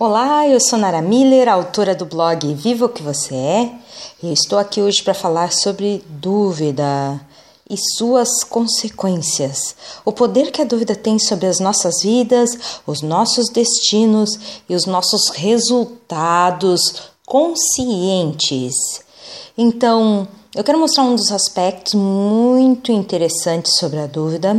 Olá, eu sou Nara Miller, autora do blog Viva o que você é, e estou aqui hoje para falar sobre dúvida e suas consequências. O poder que a dúvida tem sobre as nossas vidas, os nossos destinos e os nossos resultados conscientes. Então, eu quero mostrar um dos aspectos muito interessantes sobre a dúvida,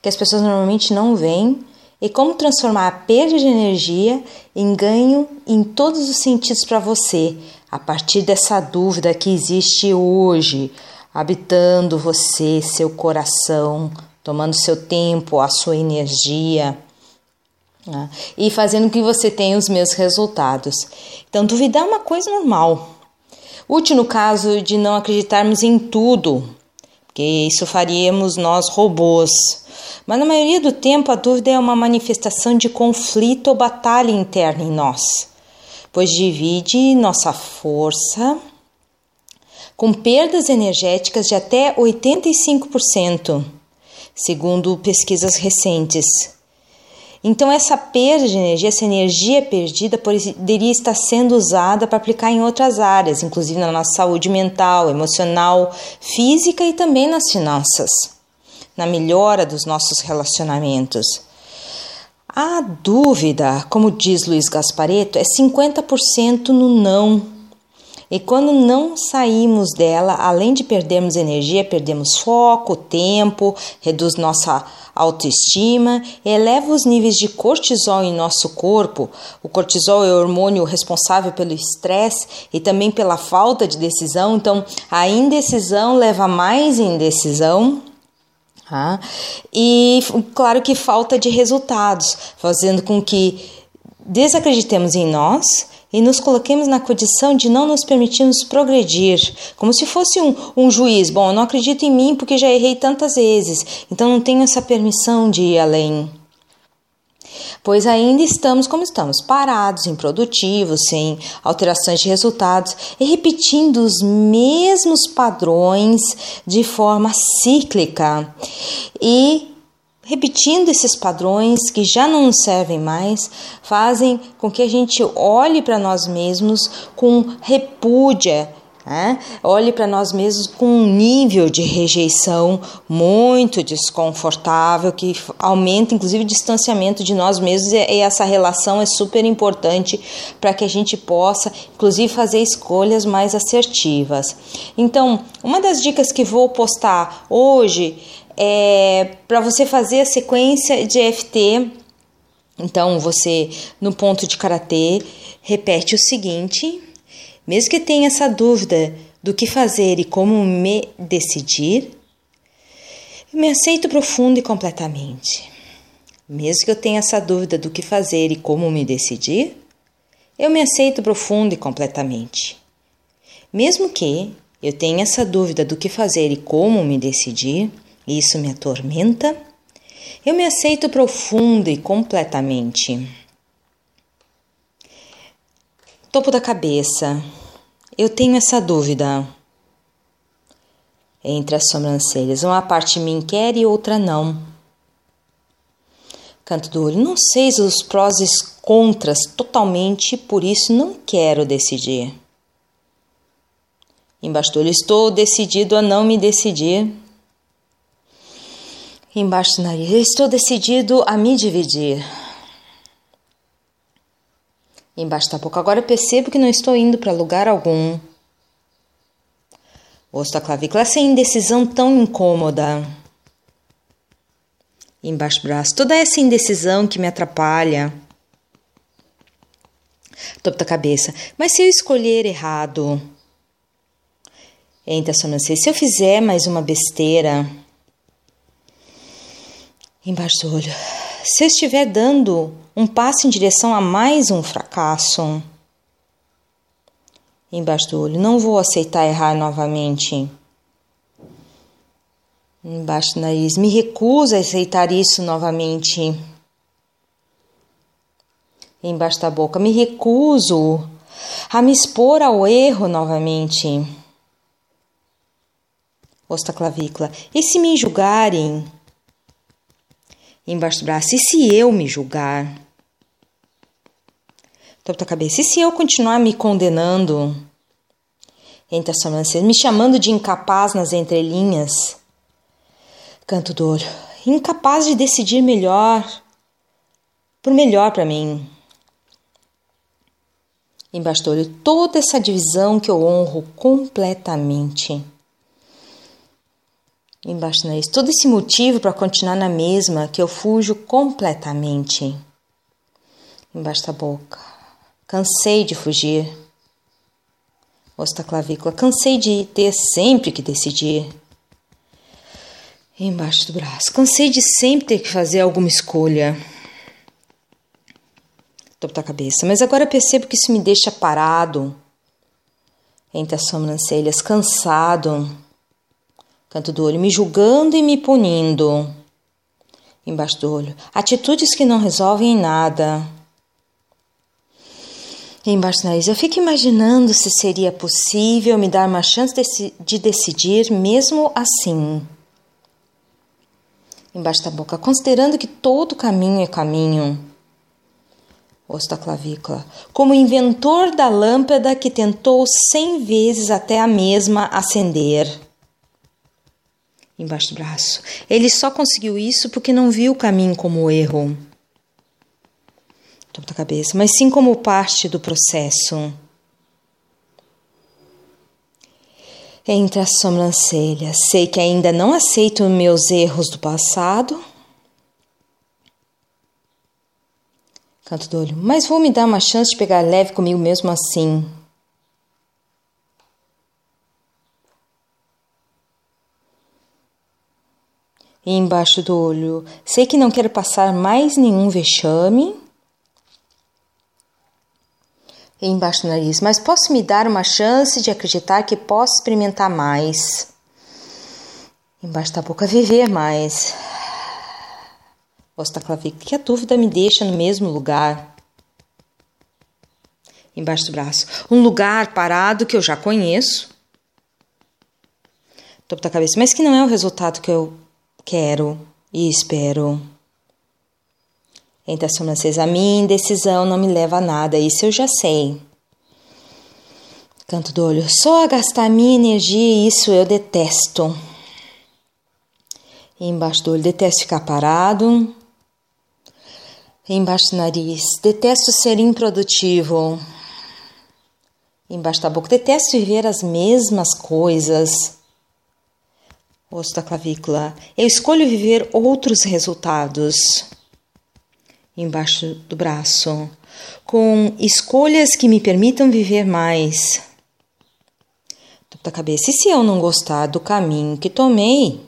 que as pessoas normalmente não veem e como transformar a perda de energia em ganho em todos os sentidos para você, a partir dessa dúvida que existe hoje, habitando você, seu coração, tomando seu tempo, a sua energia. Né? E fazendo que você tenha os meus resultados. Então, duvidar é uma coisa normal. Útil no caso de não acreditarmos em tudo, porque isso faríamos nós robôs mas na maioria do tempo a dúvida é uma manifestação de conflito ou batalha interna em nós, pois divide nossa força com perdas energéticas de até 85%, segundo pesquisas recentes. Então, essa perda de energia, essa energia perdida, poderia estar sendo usada para aplicar em outras áreas, inclusive na nossa saúde mental, emocional, física e também nas finanças na melhora dos nossos relacionamentos. A dúvida, como diz Luiz Gaspareto, é 50% no não. E quando não saímos dela, além de perdermos energia, perdemos foco, tempo, reduz nossa autoestima, eleva os níveis de cortisol em nosso corpo. O cortisol é o hormônio responsável pelo estresse e também pela falta de decisão. Então, a indecisão leva mais indecisão Tá? E claro que falta de resultados, fazendo com que desacreditemos em nós e nos coloquemos na condição de não nos permitirmos progredir, como se fosse um, um juiz. Bom, eu não acredito em mim porque já errei tantas vezes, então não tenho essa permissão de ir além pois ainda estamos como estamos, parados, improdutivos, sem alterações de resultados e repetindo os mesmos padrões de forma cíclica. E repetindo esses padrões que já não servem mais, fazem com que a gente olhe para nós mesmos com repúdia né? Olhe para nós mesmos com um nível de rejeição muito desconfortável, que aumenta inclusive o distanciamento de nós mesmos, e essa relação é super importante para que a gente possa, inclusive, fazer escolhas mais assertivas. Então, uma das dicas que vou postar hoje é para você fazer a sequência de FT. Então, você, no ponto de karatê, repete o seguinte mesmo que tenha essa dúvida do que fazer e como me decidir, me aceito profundo e completamente. Mesmo que eu tenha essa dúvida do que fazer e como me decidir, eu me aceito profundo e completamente. Mesmo que eu tenha essa dúvida do que fazer e como me decidir, isso me atormenta, eu me aceito profundo e completamente. Topo da cabeça. Eu tenho essa dúvida. Entre as sobrancelhas, uma parte me quer e outra não. Canto do olho, não sei os prós e contras totalmente, por isso não quero decidir. Embaixo do olho, estou decidido a não me decidir. Embaixo do nariz, estou decidido a me dividir embaixo da boca. Agora eu percebo que não estou indo para lugar algum. Osso da clavícula, essa indecisão tão incômoda. Embaixo do braço, toda essa indecisão que me atrapalha. Topo da cabeça, mas se eu escolher errado? Entre a sobrancelha, se eu fizer mais uma besteira? Embaixo do olho, se eu estiver dando um passo em direção a mais um fracasso. Embaixo do olho, não vou aceitar errar novamente. Embaixo do nariz, me recuso a aceitar isso novamente. Embaixo da boca, me recuso a me expor ao erro novamente. Osta clavícula, e se me julgarem? Embaixo do braço, e se eu me julgar? Topo da cabeça. E se eu continuar me condenando entre as sobrancelhas, me chamando de incapaz nas entrelinhas? Canto do olho. Incapaz de decidir melhor, por melhor para mim. Embaixo do olho, toda essa divisão que eu honro completamente. Embaixo do nariz, todo esse motivo para continuar na mesma que eu fujo completamente. Embaixo da boca, cansei de fugir. Osso da clavícula, cansei de ter sempre que decidir embaixo do braço. Cansei de sempre ter que fazer alguma escolha. Topo da cabeça. Mas agora percebo que isso me deixa parado entre as sobrancelhas, cansado. Canto do olho, me julgando e me punindo. Embaixo do olho. Atitudes que não resolvem em nada. Embaixo do nariz. Eu fico imaginando se seria possível me dar uma chance de, de decidir mesmo assim embaixo da boca, considerando que todo caminho é caminho. Osso da clavícula. Como inventor da lâmpada que tentou cem vezes até a mesma acender. Embaixo do braço. Ele só conseguiu isso porque não viu o caminho como erro. Topo da cabeça, mas sim como parte do processo. entre as sobrancelhas. Sei que ainda não aceito meus erros do passado. Canto do olho, mas vou me dar uma chance de pegar leve comigo mesmo assim. Embaixo do olho, sei que não quero passar mais nenhum vexame embaixo do nariz, mas posso me dar uma chance de acreditar que posso experimentar mais. Embaixo da boca, viver mais. Osso da clavícula, que a dúvida me deixa no mesmo lugar. Embaixo do braço, um lugar parado que eu já conheço. Topo da cabeça, mas que não é o resultado que eu quero e espero. Entre as sobrancelhas, a minha indecisão não me leva a nada, isso eu já sei. Canto do olho, só a gastar minha energia, isso eu detesto. embaixo do olho, detesto ficar parado. embaixo do nariz, detesto ser improdutivo. embaixo da boca, detesto viver as mesmas coisas. Osso da clavícula, eu escolho viver outros resultados embaixo do braço, com escolhas que me permitam viver mais. Topo da cabeça. E se eu não gostar do caminho que tomei?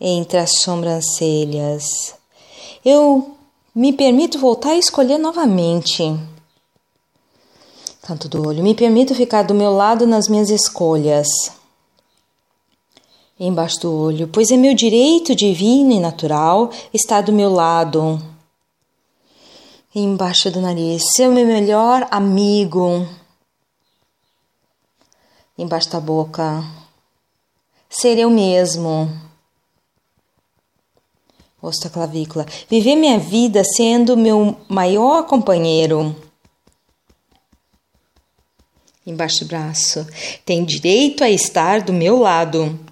Entre as sobrancelhas, eu me permito voltar e escolher novamente. Canto do olho, me permito ficar do meu lado nas minhas escolhas embaixo do olho, pois é meu direito divino e natural estar do meu lado. Embaixo do nariz, ser o meu melhor amigo. Embaixo da boca, ser eu mesmo. Osso da clavícula, viver minha vida sendo meu maior companheiro. Embaixo do braço, tem direito a estar do meu lado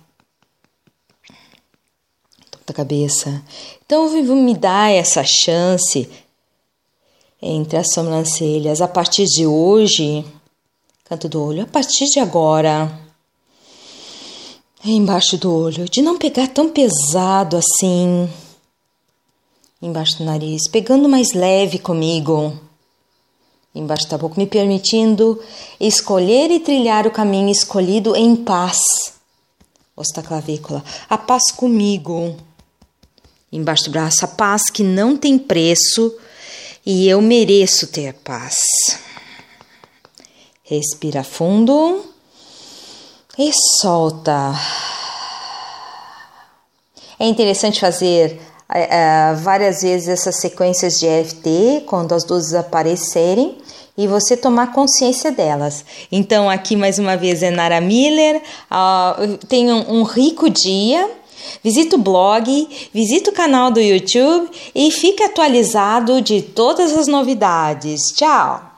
da cabeça. Então me dar essa chance entre as sobrancelhas a partir de hoje, canto do olho, a partir de agora, embaixo do olho, de não pegar tão pesado assim, embaixo do nariz, pegando mais leve comigo, embaixo da boca, me permitindo escolher e trilhar o caminho escolhido em paz. Osso da clavícula, a paz comigo embaixo do braço, a paz que não tem preço e eu mereço ter paz. Respira fundo e solta. É interessante fazer uh, várias vezes essas sequências de EFT quando as luzes aparecerem e você tomar consciência delas. Então, aqui mais uma vez é Nara Miller. Uh, tenham um rico dia Visita o blog, visita o canal do YouTube e fique atualizado de todas as novidades. Tchau!